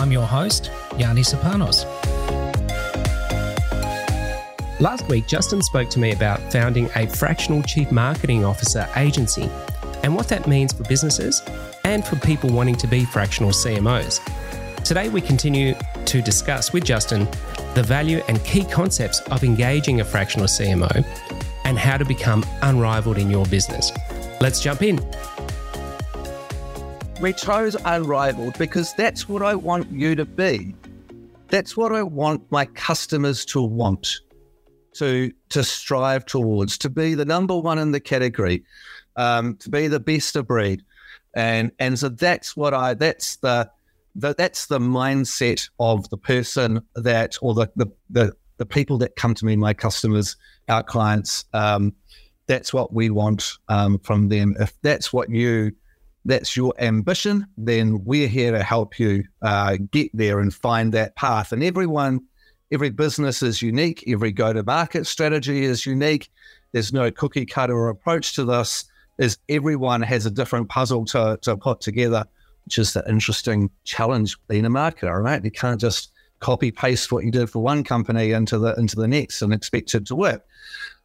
I'm your host, Yianni Serpanos. Last week, Justin spoke to me about founding a fractional chief marketing officer agency and what that means for businesses and for people wanting to be fractional CMOs. Today, we continue to discuss with Justin the value and key concepts of engaging a fractional CMO and how to become unrivaled in your business. Let's jump in. We chose unrivaled because that's what I want you to be. That's what I want my customers to want to to strive towards, to be the number one in the category, um, to be the best of breed, and and so that's what I that's the, the that's the mindset of the person that or the the the, the people that come to me, my customers, our clients. Um, that's what we want um, from them. If that's what you that's your ambition, then we're here to help you uh, get there and find that path. And everyone every business is unique, every go to market strategy is unique. There's no cookie cutter approach to this. Is everyone has a different puzzle to, to put together, which is the interesting challenge being a marketer, right? You can't just copy paste what you did for one company into the into the next and expect it to work.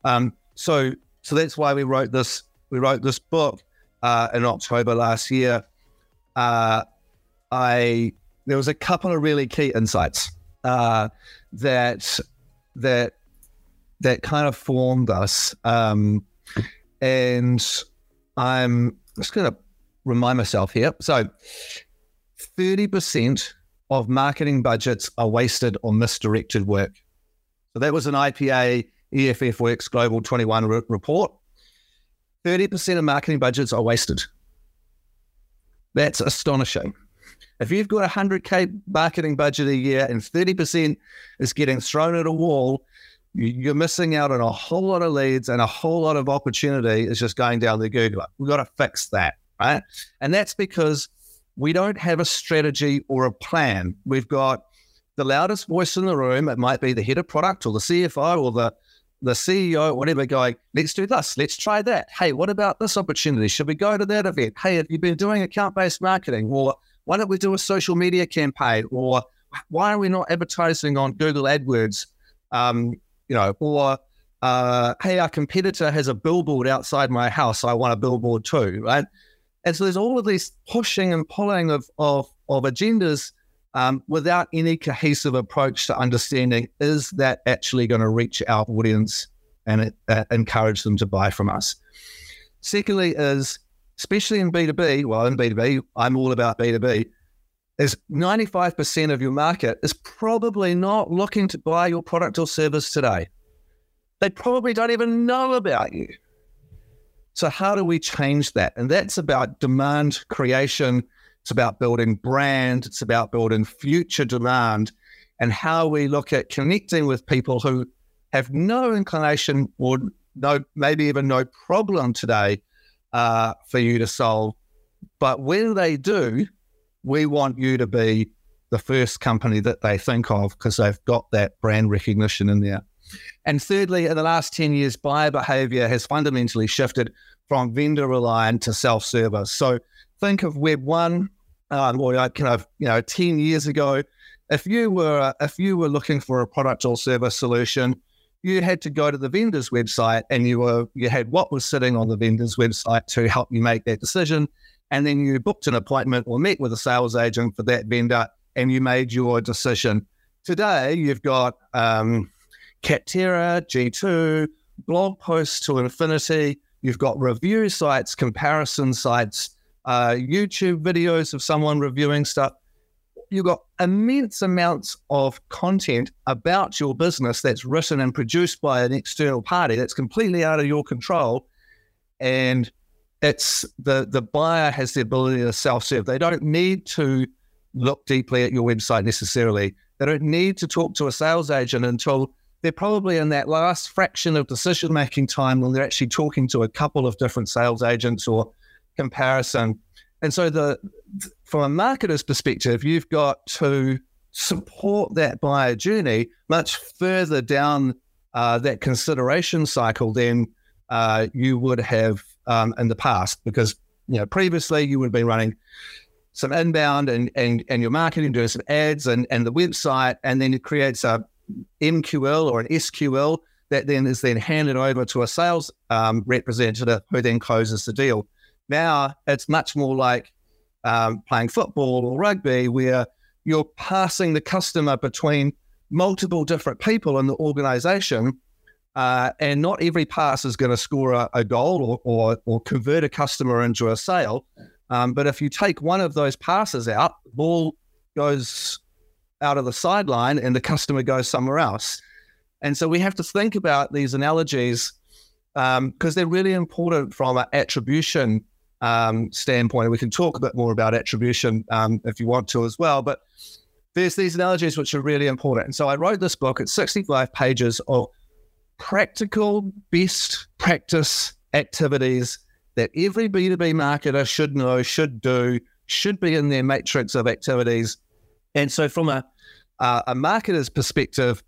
Um, so so that's why we wrote this we wrote this book uh, in October last year. Uh, I there was a couple of really key insights uh, that that that kind of formed us. Um, and I'm just going to remind myself here. So, thirty percent of marketing budgets are wasted on misdirected work. So that was an IPA EffWorks Global 21 re- report. 30% of marketing budgets are wasted. That's astonishing. If you've got a 100K marketing budget a year and 30% is getting thrown at a wall, you're missing out on a whole lot of leads and a whole lot of opportunity is just going down the Googler. We've got to fix that, right? And that's because we don't have a strategy or a plan. We've got the loudest voice in the room. It might be the head of product or the CFO or the the CEO, whatever, going, let's do this, let's try that. Hey, what about this opportunity? Should we go to that event? Hey, have you been doing account based marketing? Or why don't we do a social media campaign? Or why are we not advertising on Google AdWords? Um, you know, or uh, hey, our competitor has a billboard outside my house. I want a billboard too, right? And so there's all of these pushing and pulling of of, of agendas um, without any cohesive approach to understanding is that actually going to reach our audience and it, uh, encourage them to buy from us. Secondly, is especially in B2B, well, in B2B, I'm all about B2B, is 95% of your market is probably not looking to buy your product or service today. They probably don't even know about you. So, how do we change that? And that's about demand creation. It's about building brand. It's about building future demand and how we look at connecting with people who have no inclination or no, maybe even no problem today uh, for you to solve. But when they do, we want you to be the first company that they think of because they've got that brand recognition in there. And thirdly, in the last 10 years, buyer behavior has fundamentally shifted from vendor reliant to self service. So think of Web one, um, or kind of, you know, 10 years ago, if you were if you were looking for a product or service solution, you had to go to the vendor's website and you were you had what was sitting on the vendor's website to help you make that decision. And then you booked an appointment or met with a sales agent for that vendor and you made your decision. Today, you've got um, Capterra, G2, blog posts to infinity. You've got review sites, comparison sites, uh, YouTube videos of someone reviewing stuff you've got immense amounts of content about your business that's written and produced by an external party that's completely out of your control. And it's the the buyer has the ability to self-serve. They don't need to look deeply at your website necessarily. They don't need to talk to a sales agent until they're probably in that last fraction of decision making time when they're actually talking to a couple of different sales agents or comparison. And so the from a marketer's perspective, you've got to support that buyer journey much further down uh, that consideration cycle than uh, you would have um, in the past, because you know previously you would have been running some inbound and and and your marketing doing some ads and and the website, and then it creates a MQL or an SQL that then is then handed over to a sales um, representative who then closes the deal. Now it's much more like um, playing football or rugby, where you're passing the customer between multiple different people in the organization. Uh, and not every pass is going to score a, a goal or, or, or, convert a customer into a sale. Um, but if you take one of those passes out, the ball goes out of the sideline and the customer goes somewhere else. And so we have to think about these analogies because um, they're really important from an attribution um, standpoint. And we can talk a bit more about attribution um, if you want to as well. But there's these analogies which are really important. And so I wrote this book. It's 65 pages of practical best practice activities that every B2B marketer should know, should do, should be in their matrix of activities. And so, from a, uh, a marketer's perspective,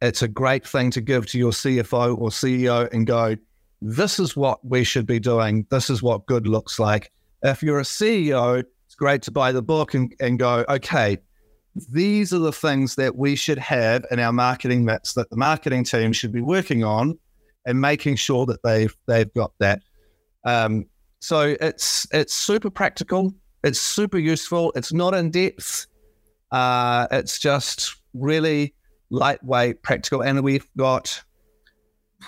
it's a great thing to give to your CFO or CEO and go, this is what we should be doing. This is what good looks like. If you're a CEO, it's great to buy the book and, and go, okay, these are the things that we should have in our marketing mix that the marketing team should be working on and making sure that they've they've got that. Um, so it's it's super practical. It's super useful. It's not in depth. Uh, it's just really lightweight, practical, and we've got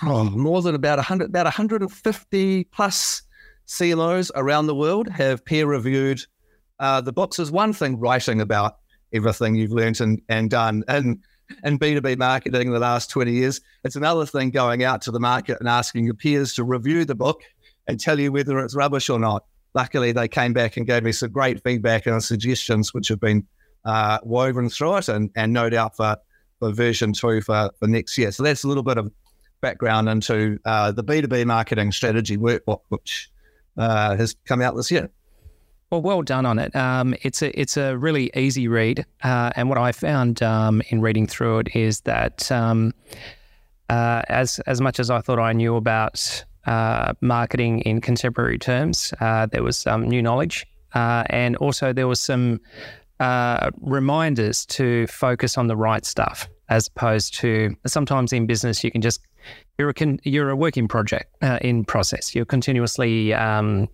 oh, more than about 100, about 150 plus CMOs around the world have peer reviewed uh, the books. Is one thing writing about everything you've learned and, and done in, in B2B marketing in the last 20 years. It's another thing going out to the market and asking your peers to review the book and tell you whether it's rubbish or not. Luckily, they came back and gave me some great feedback and suggestions, which have been uh, woven through it and, and no doubt for, for version two for, for next year. So that's a little bit of background into uh, the B2B marketing strategy workbook, which uh, has come out this year. Well, well done on it. Um, it's a it's a really easy read, uh, and what I found um, in reading through it is that um, uh, as as much as I thought I knew about uh, marketing in contemporary terms, uh, there was some new knowledge, and also there was some reminders to focus on the right stuff, as opposed to sometimes in business you can just you're a you're a working project in process. You're continuously um,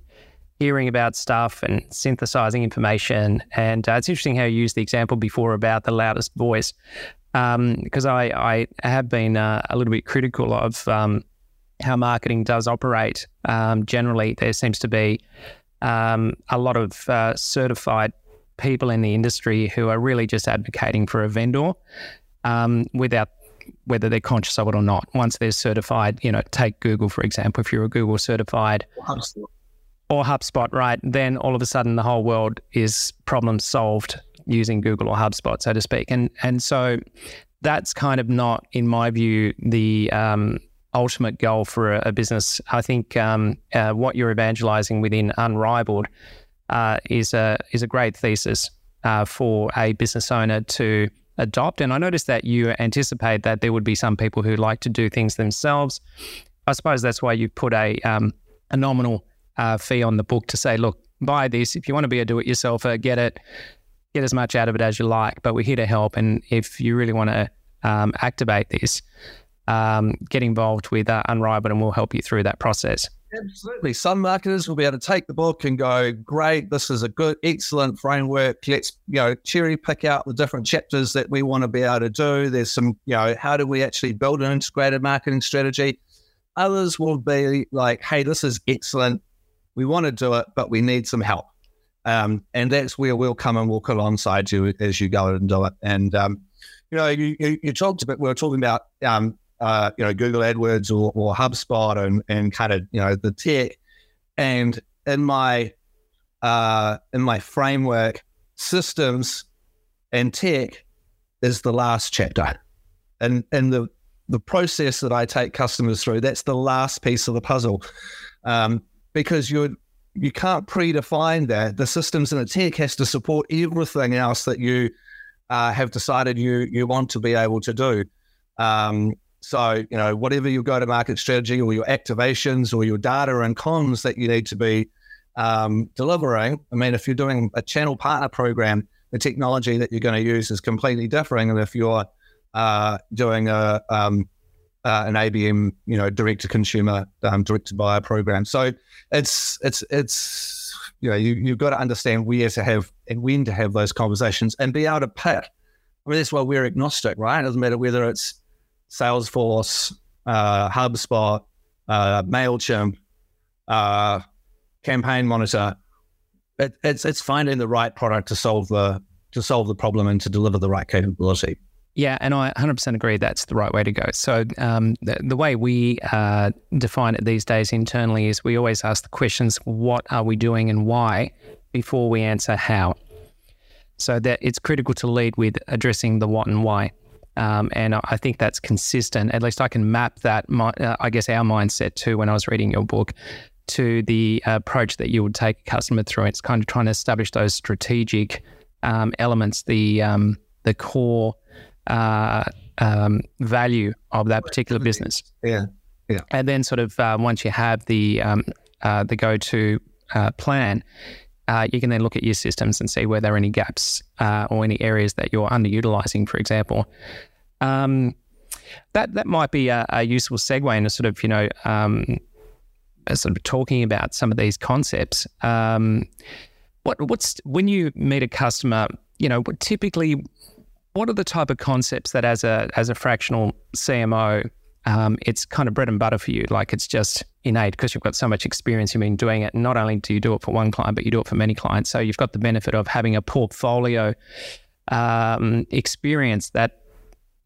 hearing about stuff and synthesizing information. And uh, it's interesting how you used the example before about the loudest voice, because um, I, I have been uh, a little bit critical of um, how marketing does operate. Um, generally, there seems to be um, a lot of uh, certified people in the industry who are really just advocating for a vendor um, without whether they're conscious of it or not. Once they're certified, you know, take Google for example. If you're a Google certified or HubSpot, right, then all of a sudden the whole world is problem solved using Google or HubSpot, so to speak. And and so that's kind of not, in my view, the um, ultimate goal for a, a business. I think um, uh, what you're evangelizing within Unrivaled uh, is a is a great thesis uh, for a business owner to adopt. And I noticed that you anticipate that there would be some people who like to do things themselves. I suppose that's why you put a um, a nominal uh, fee on the book to say, look, buy this. If you want to be a do it yourselfer, get it, get as much out of it as you like. But we're here to help. And if you really want to um, activate this, um, get involved with uh, Unrivaled and we'll help you through that process. Absolutely. Some marketers will be able to take the book and go, great, this is a good, excellent framework. Let's, you know, cherry pick out the different chapters that we want to be able to do. There's some, you know, how do we actually build an integrated marketing strategy? Others will be like, hey, this is excellent. We want to do it, but we need some help. Um, and that's where we'll come and walk alongside you as you go and do it. And, um, you know, you, you, you, talked about, we were talking about, um, uh, you know, Google AdWords or, or HubSpot and, and kind of, you know, the tech. And in my, uh, in my framework, systems and tech is the last chapter. And and the the process that I take customers through, that's the last piece of the puzzle. Um, because you're you can't predefine that. The systems and the tech has to support everything else that you uh, have decided you you want to be able to do. Um, so you know whatever your go to market strategy or your activations or your data and comms that you need to be um, delivering. I mean, if you're doing a channel partner program, the technology that you're going to use is completely different. And if you're uh, doing a um, uh, an ABM, you know, direct to consumer, um, direct to buyer program. So it's it's it's you know you you've got to understand where to have and when to have those conversations and be able to pick. I mean, that's why we're agnostic, right? It doesn't matter whether it's Salesforce, uh, HubSpot, uh, Mailchimp, uh, Campaign Monitor. It, it's it's finding the right product to solve the to solve the problem and to deliver the right capability. Yeah, and I 100% agree that's the right way to go. So, um, the, the, way we uh, define it these days internally is we always ask the questions what are we doing and why before we answer how. So, that it's critical to lead with addressing the what and why. Um, and I think that's consistent. At least I can map that, my, uh, I guess, our mindset too when I was reading your book to the approach that you would take a customer through. It's kind of trying to establish those strategic um, elements, the um, the core uh, um, value of that particular business. Yeah, yeah. And then sort of uh, once you have the um, uh, the go to uh, plan, uh, you can then look at your systems and see where there are any gaps uh, or any areas that you're underutilizing, for example. Um, that that might be a, a, useful segue into sort of you know um, sort of talking about some of these concepts. Um, what what's when you meet a customer, you know, what typically what are the type of concepts that as a as a fractional CMO, um, it's kind of bread and butter for you? Like it's just innate because you've got so much experience. You've been doing it. Not only do you do it for one client, but you do it for many clients. So you've got the benefit of having a portfolio um, experience that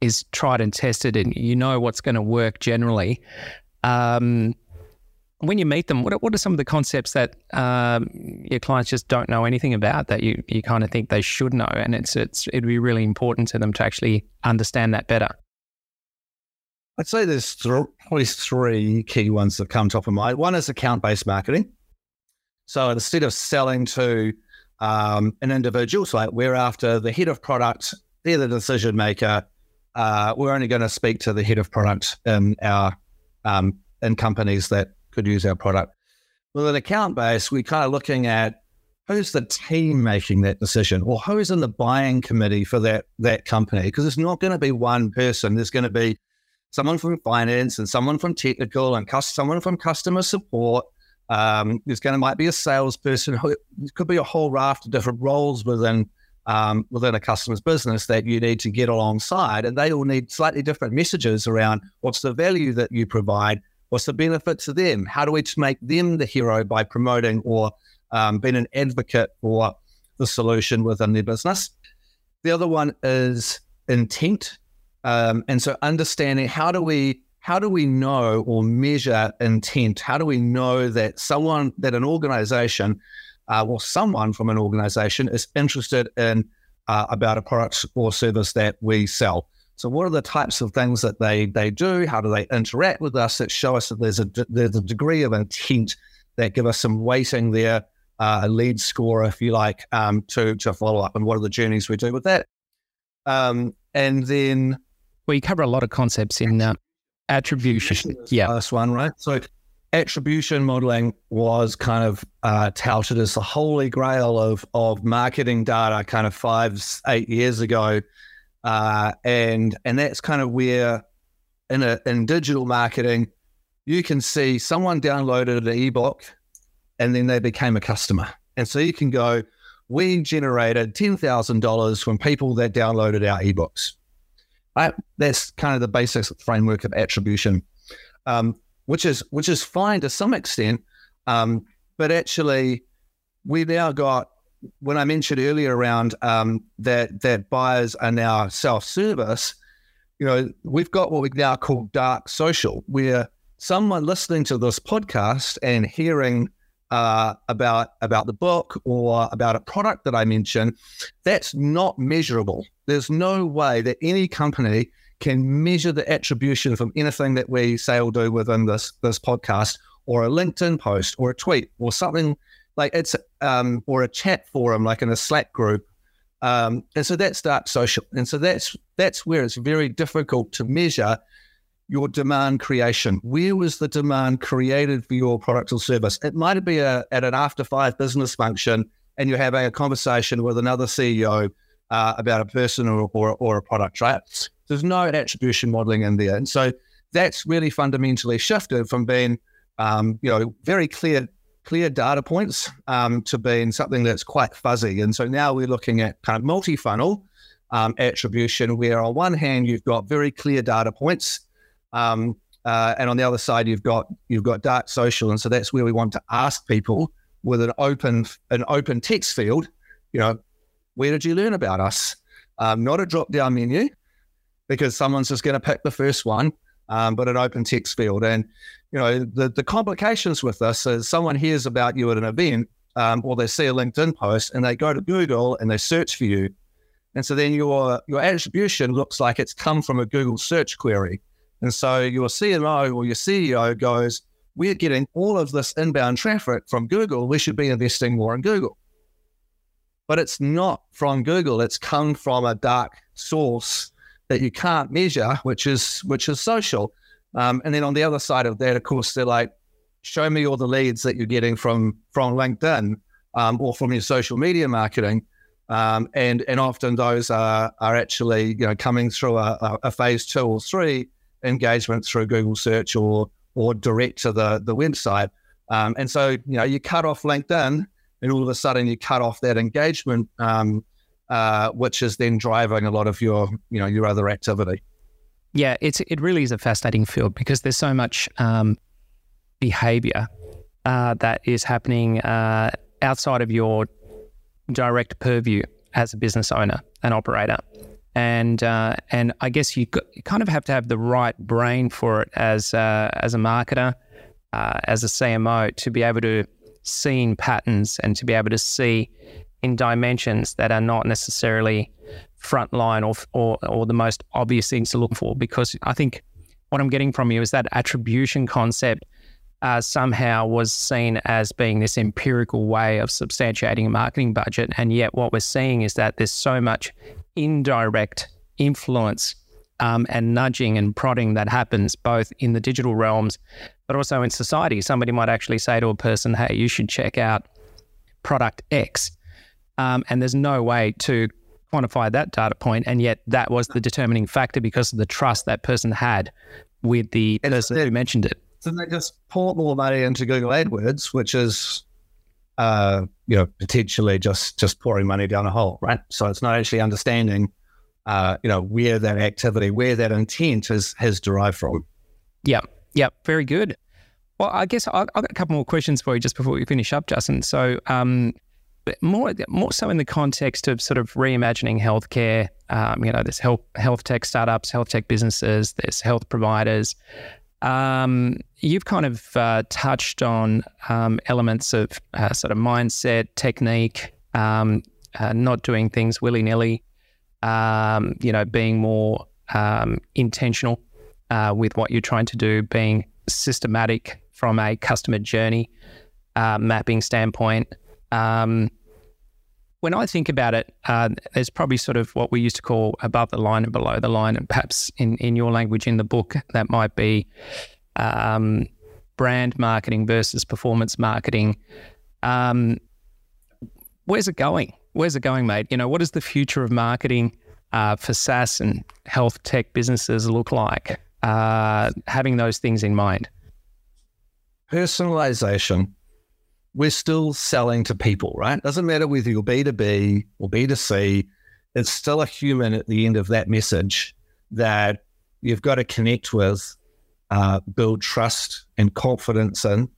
is tried and tested, and you know what's going to work generally. Um, when you meet them, what are, what are some of the concepts that um, your clients just don't know anything about that you, you kind of think they should know? And it's, it's, it'd be really important to them to actually understand that better. I'd say there's th- probably three key ones that come top of mind. One is account based marketing. So instead of selling to um, an individual, so like we're after the head of product, they're the decision maker. Uh, we're only going to speak to the head of product in our um, in companies that could use our product. With an account base, we're kind of looking at who's the team making that decision or who's in the buying committee for that that company because it's not going to be one person there's going to be someone from finance and someone from technical and someone from customer support um, there's going to might be a salesperson it could be a whole raft of different roles within um, within a customer's business that you need to get alongside and they all need slightly different messages around what's the value that you provide What's the benefit to them? How do we make them the hero by promoting or um, being an advocate for the solution within their business? The other one is intent, um, and so understanding how do we how do we know or measure intent? How do we know that someone that an organization uh, or someone from an organization is interested in uh, about a product or service that we sell? So, what are the types of things that they they do? How do they interact with us that show us that there's a there's a degree of intent that give us some weighting there, uh, a lead score, if you like, um, to to follow up, and what are the journeys we do with that? Um, and then, well, you cover a lot of concepts in uh, attribution. Yeah, first one, right? So, attribution modeling was kind of uh, touted as the holy grail of of marketing data, kind of five eight years ago. Uh, and and that's kind of where in a in digital marketing, you can see someone downloaded an ebook and then they became a customer. And so you can go, we generated ten thousand dollars from people that downloaded our ebooks. Right? That's kind of the basic framework of attribution, um, which is which is fine to some extent, um, but actually we now got when I mentioned earlier around um, that that buyers are now self service, you know, we've got what we now call dark social, where someone listening to this podcast and hearing uh, about about the book or about a product that I mention, that's not measurable. There's no way that any company can measure the attribution from anything that we say or do within this this podcast, or a LinkedIn post, or a tweet, or something like it's um, or a chat forum like in a Slack group. Um, and so that's dark social, and so that's that's where it's very difficult to measure your demand creation. Where was the demand created for your product or service? It might be a, at an after five business function, and you're having a conversation with another CEO uh, about a person or, or, or a product, right? There's no attribution modeling in there, and so that's really fundamentally shifted from being, um, you know, very clear clear data points um, to being something that's quite fuzzy. And so now we're looking at kind of multi-funnel um, attribution, where on one hand you've got very clear data points um, uh, and on the other side, you've got you've got dark social, and so that's where we want to ask people with an open an open text field. You know, where did you learn about us? Um, not a drop down menu, because someone's just going to pick the first one, um, but an open text field. And you know, the the complications with this is someone hears about you at an event, um, or they see a LinkedIn post, and they go to Google and they search for you, and so then your your attribution looks like it's come from a Google search query. And so your CMO or your CEO goes, We're getting all of this inbound traffic from Google. We should be investing more in Google. But it's not from Google. It's come from a dark source that you can't measure, which is which is social. Um, and then on the other side of that, of course, they're like, show me all the leads that you're getting from from LinkedIn um, or from your social media marketing. Um, and and often those are are actually you know coming through a, a phase two or three engagement through Google search or or direct to the the website. Um, and so you know you cut off LinkedIn, and all of a sudden you cut off that engagement, um, uh, which is then driving a lot of your you know your other activity. Yeah, it's it really is a fascinating field because there's so much um, behavior uh, that is happening uh, outside of your direct purview as a business owner and operator and uh, and I guess you, kind of have to have the right brain for it as uh, as a marketer, uh, as a CMO, to be able to see in patterns and to be able to see in dimensions that are not necessarily frontline or, or or the most obvious things to look for. Because I think what I'm getting from you is that attribution concept. Uh, somehow was seen as being this empirical way of substantiating a marketing budget. And yet, what we're seeing is that there's so much indirect influence um, and nudging and prodding that happens both in the digital realms, but also in society. Somebody might actually say to a person, hey, you should check out product X. Um, and there's no way to quantify that data point, And yet that was the determining factor because of the trust that person had with the person who mentioned it. So they just pour more money into Google AdWords, which is uh, you know, potentially just just pouring money down a hole, right? So it's not actually understanding, uh, you know, where that activity, where that intent is has derived from. Yeah, yeah, very good. Well, I guess I've got a couple more questions for you just before we finish up, Justin. So, um, more more so in the context of sort of reimagining healthcare. Um, you know, there's health health tech startups, health tech businesses, there's health providers. Um, you've kind of uh, touched on um, elements of uh, sort of mindset, technique, um, uh, not doing things willy nilly, um, you know, being more um, intentional uh, with what you're trying to do, being systematic from a customer journey uh, mapping standpoint. Um, when I think about it, uh, there's probably sort of what we used to call above the line and below the line, and perhaps in, in your language in the book, that might be um, brand marketing versus performance marketing. Um, where's it going? Where's it going, mate? You know, what does the future of marketing uh, for SaaS and health tech businesses look like? Uh, having those things in mind. Personalization we're still selling to people, right? Doesn't matter whether you're B2B or B2C, it's still a human at the end of that message that you've got to connect with, uh, build trust and confidence in,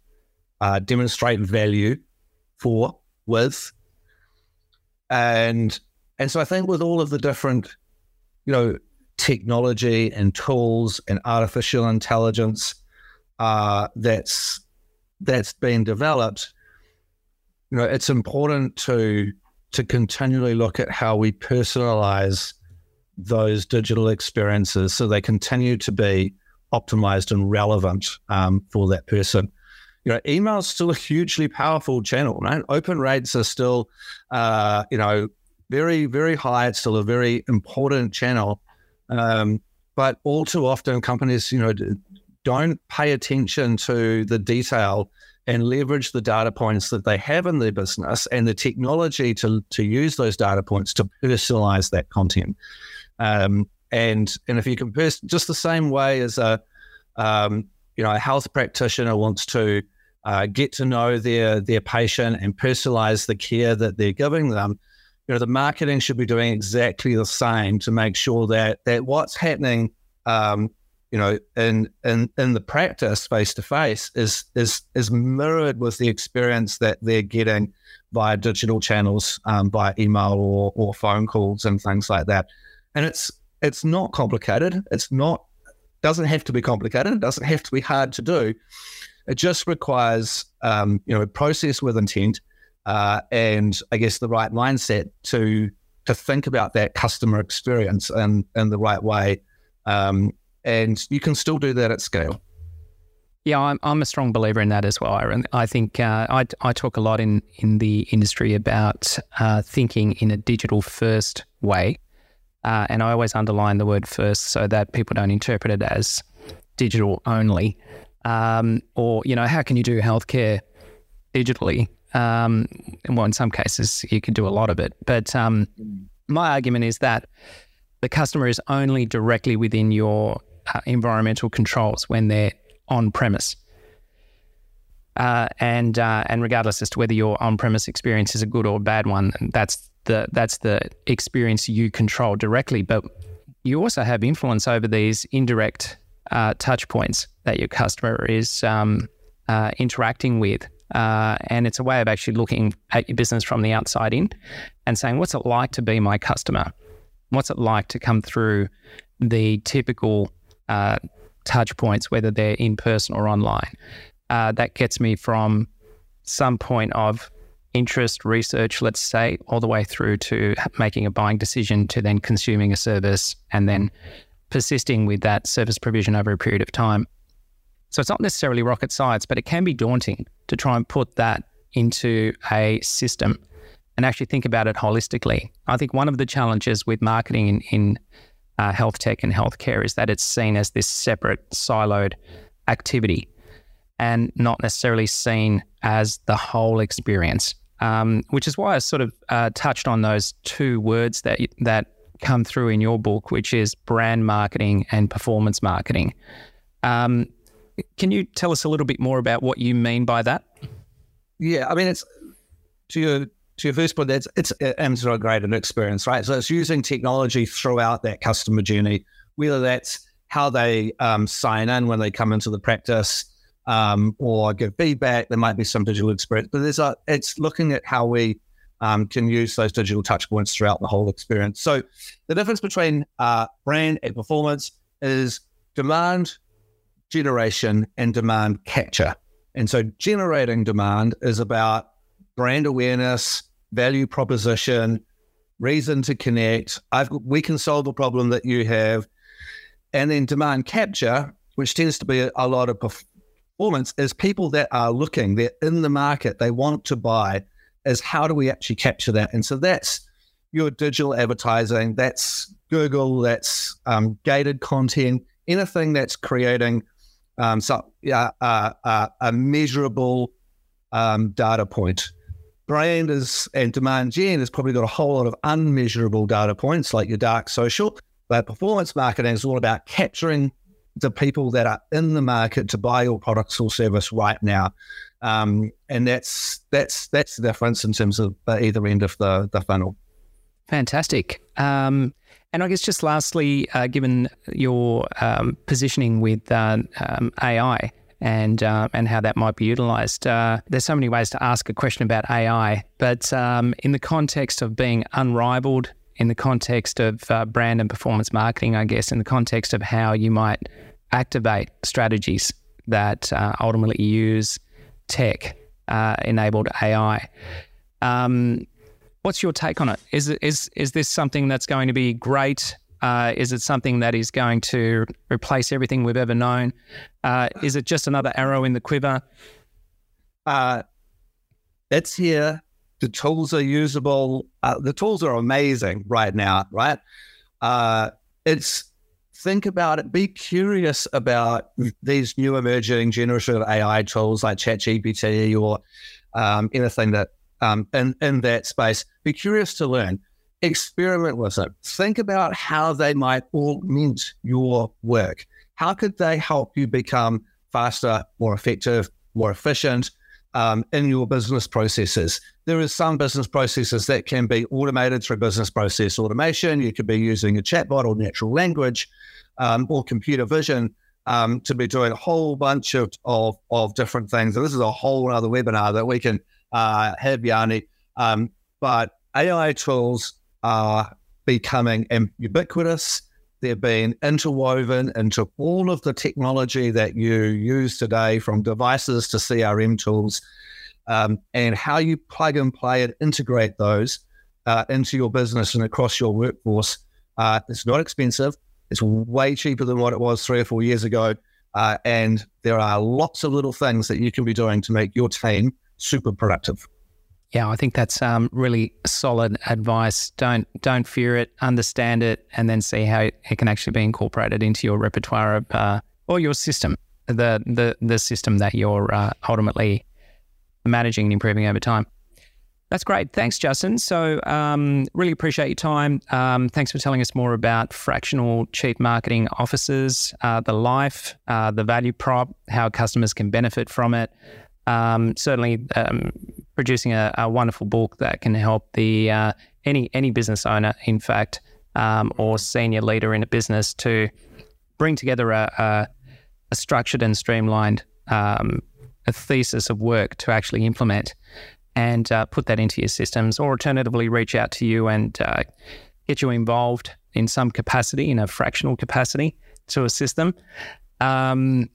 uh, demonstrate value for, with. And and so I think with all of the different, you know, technology and tools and artificial intelligence uh, that's that's been developed, you know, it's important to to continually look at how we personalize those digital experiences so they continue to be optimized and relevant um, for that person. You know, email is still a hugely powerful channel, right? Open rates are still, uh, you know, very, very high. It's still a very important channel. Um, but all too often, companies, you know, don't pay attention to the detail and leverage the data points that they have in their business and the technology to, to use those data points to personalize that content. Um, and and if you compare just the same way as a um, you know a health practitioner wants to uh, get to know their their patient and personalize the care that they're giving them, you know the marketing should be doing exactly the same to make sure that that what's happening um, you know in in in the practice face to face is is is mirrored with the experience that they're getting via digital channels um, via email or, or phone calls and things like that. And it's it's not complicated. It's not doesn't have to be complicated. It doesn't have to be hard to do. It just requires um, you know a process with intent uh, and I guess the right mindset to to think about that customer experience in in the right way. Um, and you can still do that at scale. Yeah, I'm, I'm a strong believer in that as well. Aaron. I think uh, I, I talk a lot in, in the industry about uh, thinking in a digital first way uh, and I always underline the word first so that people don't interpret it as digital only. Um, or, you know, how can you do healthcare digitally? Um, well, in some cases, you can do a lot of it. But um, my argument is that the customer is only directly within your uh, environmental controls when they're on premise. Uh, and uh, and regardless as to whether your on-premise experience is a good or a bad one, that's the that's the experience you control directly, but you also have influence over these indirect uh, touch points that your customer is um, uh, interacting with. Uh, and it's a way of actually looking at your business from the outside in and saying, what's it like to be my customer? What's it like to come through the typical uh, touch points, whether they're in person or online? Uh, that gets me from some point of interest research, let's say, all the way through to making a buying decision to then consuming a service and then persisting with that service provision over a period of time. So it's not necessarily rocket science, but it can be daunting to try and put that into a system and actually think about it holistically. I think one of the challenges with marketing in, in uh, health tech and healthcare is that it's seen as this separate, siloed activity and not necessarily seen as the whole experience um, which is why I sort of uh, touched on those two words that that come through in your book, which is brand marketing and performance marketing. Um, can you tell us a little bit more about what you mean by that? Yeah, I mean it's to your to your first point. That's it's integrated experience, right? So it's using technology throughout that customer journey, whether that's how they um, sign in when they come into the practice um, or give feedback. There might be some digital experience, but there's a, it's looking at how we um, can use those digital touch points throughout the whole experience. So the difference between uh, brand and performance is demand generation and demand capture. And so generating demand is about brand awareness, value proposition, reason to connect. I've, we can solve the problem that you have. And then demand capture, which tends to be a, lot of performance is people that are looking, they're in the market, they want to buy, is how do we actually capture that? And so that's your digital advertising, that's Google, that's um, gated content, anything that's creating um, so, uh, uh, uh, a measurable um, data point. Brand is and demand gen has probably got a whole lot of unmeasurable data points like your dark social, but performance marketing is all about capturing the people that are in the market to buy your products or service right now. Um, and that's that's that's the difference in terms of either end of the, the funnel. Fantastic. Um, and I guess just lastly, uh, given your um, positioning with uh, um, AI and uh, and how that might be utilized, uh, there's so many ways to ask a question about AI. But um, in the context of being unrivaled in the context of uh, brand and performance marketing, I guess, in the context of how you might activate strategies that uh, ultimately use tech uh, enabled AI. Um, what's your take on it? Is is is this something that's going to be great? Uh, is it something that is going to replace everything we've ever known? Uh, is it just another arrow in the quiver? Uh, it's here. The tools are usable. Uh, the tools are amazing right now, right? Uh, it's think about it. Be curious about these new emerging generative AI tools like ChatGPT or um, anything that um, in in that space. Be curious to learn. Experiment with it. Think about how they might augment your work. How could they help you become faster, more effective, more efficient um, in your business processes? There is some business processes that can be automated through business process automation. You could be using a chatbot or natural language um, or computer vision um, to be doing a whole bunch of, of, of different things. And this is a whole other webinar that we can uh, have, Yianni. Um, but AI tools are becoming ubiquitous. They're being interwoven into all of the technology that you use today, from devices to CRM tools, um, and how you plug and play and integrate those uh, into your business and across your workforce. Uh, it's not expensive. It's way cheaper than what it was three or four years ago. Uh, and there are lots of little things that you can be doing to make your team super productive. Yeah, I think that's um, really solid advice. Don't don't fear it, understand it, and then see how it, can actually be incorporated into your repertoire of, uh, or your system, the the the system that you're uh, ultimately managing and improving over time. That's great. Thanks, Justin. So, um, really appreciate your time. Um, thanks for telling us more about fractional chief marketing officers, uh, the life, uh, the value prop, how customers can benefit from it. Um, certainly, um, producing a, a, wonderful book that can help the uh, any any business owner, in fact, um, or senior leader in a business to bring together a, a, a structured and streamlined um, a thesis of work to actually implement and uh, put that into your systems, or alternatively, reach out to you and uh, get you involved in some capacity, in a fractional capacity, to assist them. Um,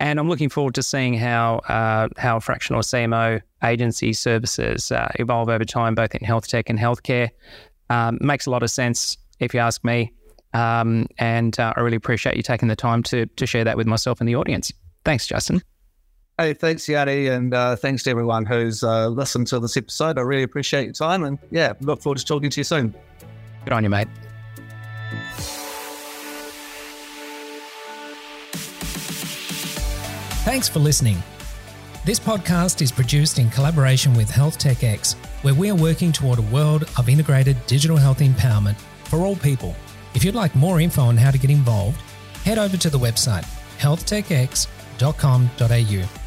and I'm looking forward to seeing how uh, how fractional CMO agency services uh, evolve over time, both in health tech and healthcare. Um, makes a lot of sense, if you ask me. Um, and uh, I really appreciate you taking the time to to share that with myself and the audience. Thanks, Justin. Hey, thanks, Yianni, and uh, thanks to everyone who's uh, listened to this episode. I really appreciate your time, and yeah, look forward to talking to you soon. Good on you, mate. Thanks for listening. This podcast is produced in collaboration with Health Tech X, where we are working toward a world of integrated digital health empowerment for all people. If you'd like more info on how to get involved, head over to the website healthtechx.com.au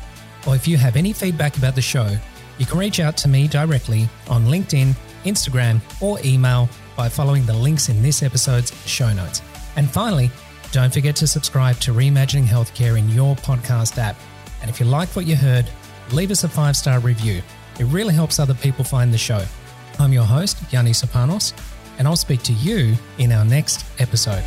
or if you have any feedback about the show, you can reach out to me directly on LinkedIn, Instagram, or email by following the links in this episode's show notes. And finally, don't forget to subscribe to Reimagining Healthcare in your podcast app. And if you like what you heard, leave us a five star review. It really helps other people find the show. I'm your host, Yianni Serpanos, and I'll speak to you in our next episode.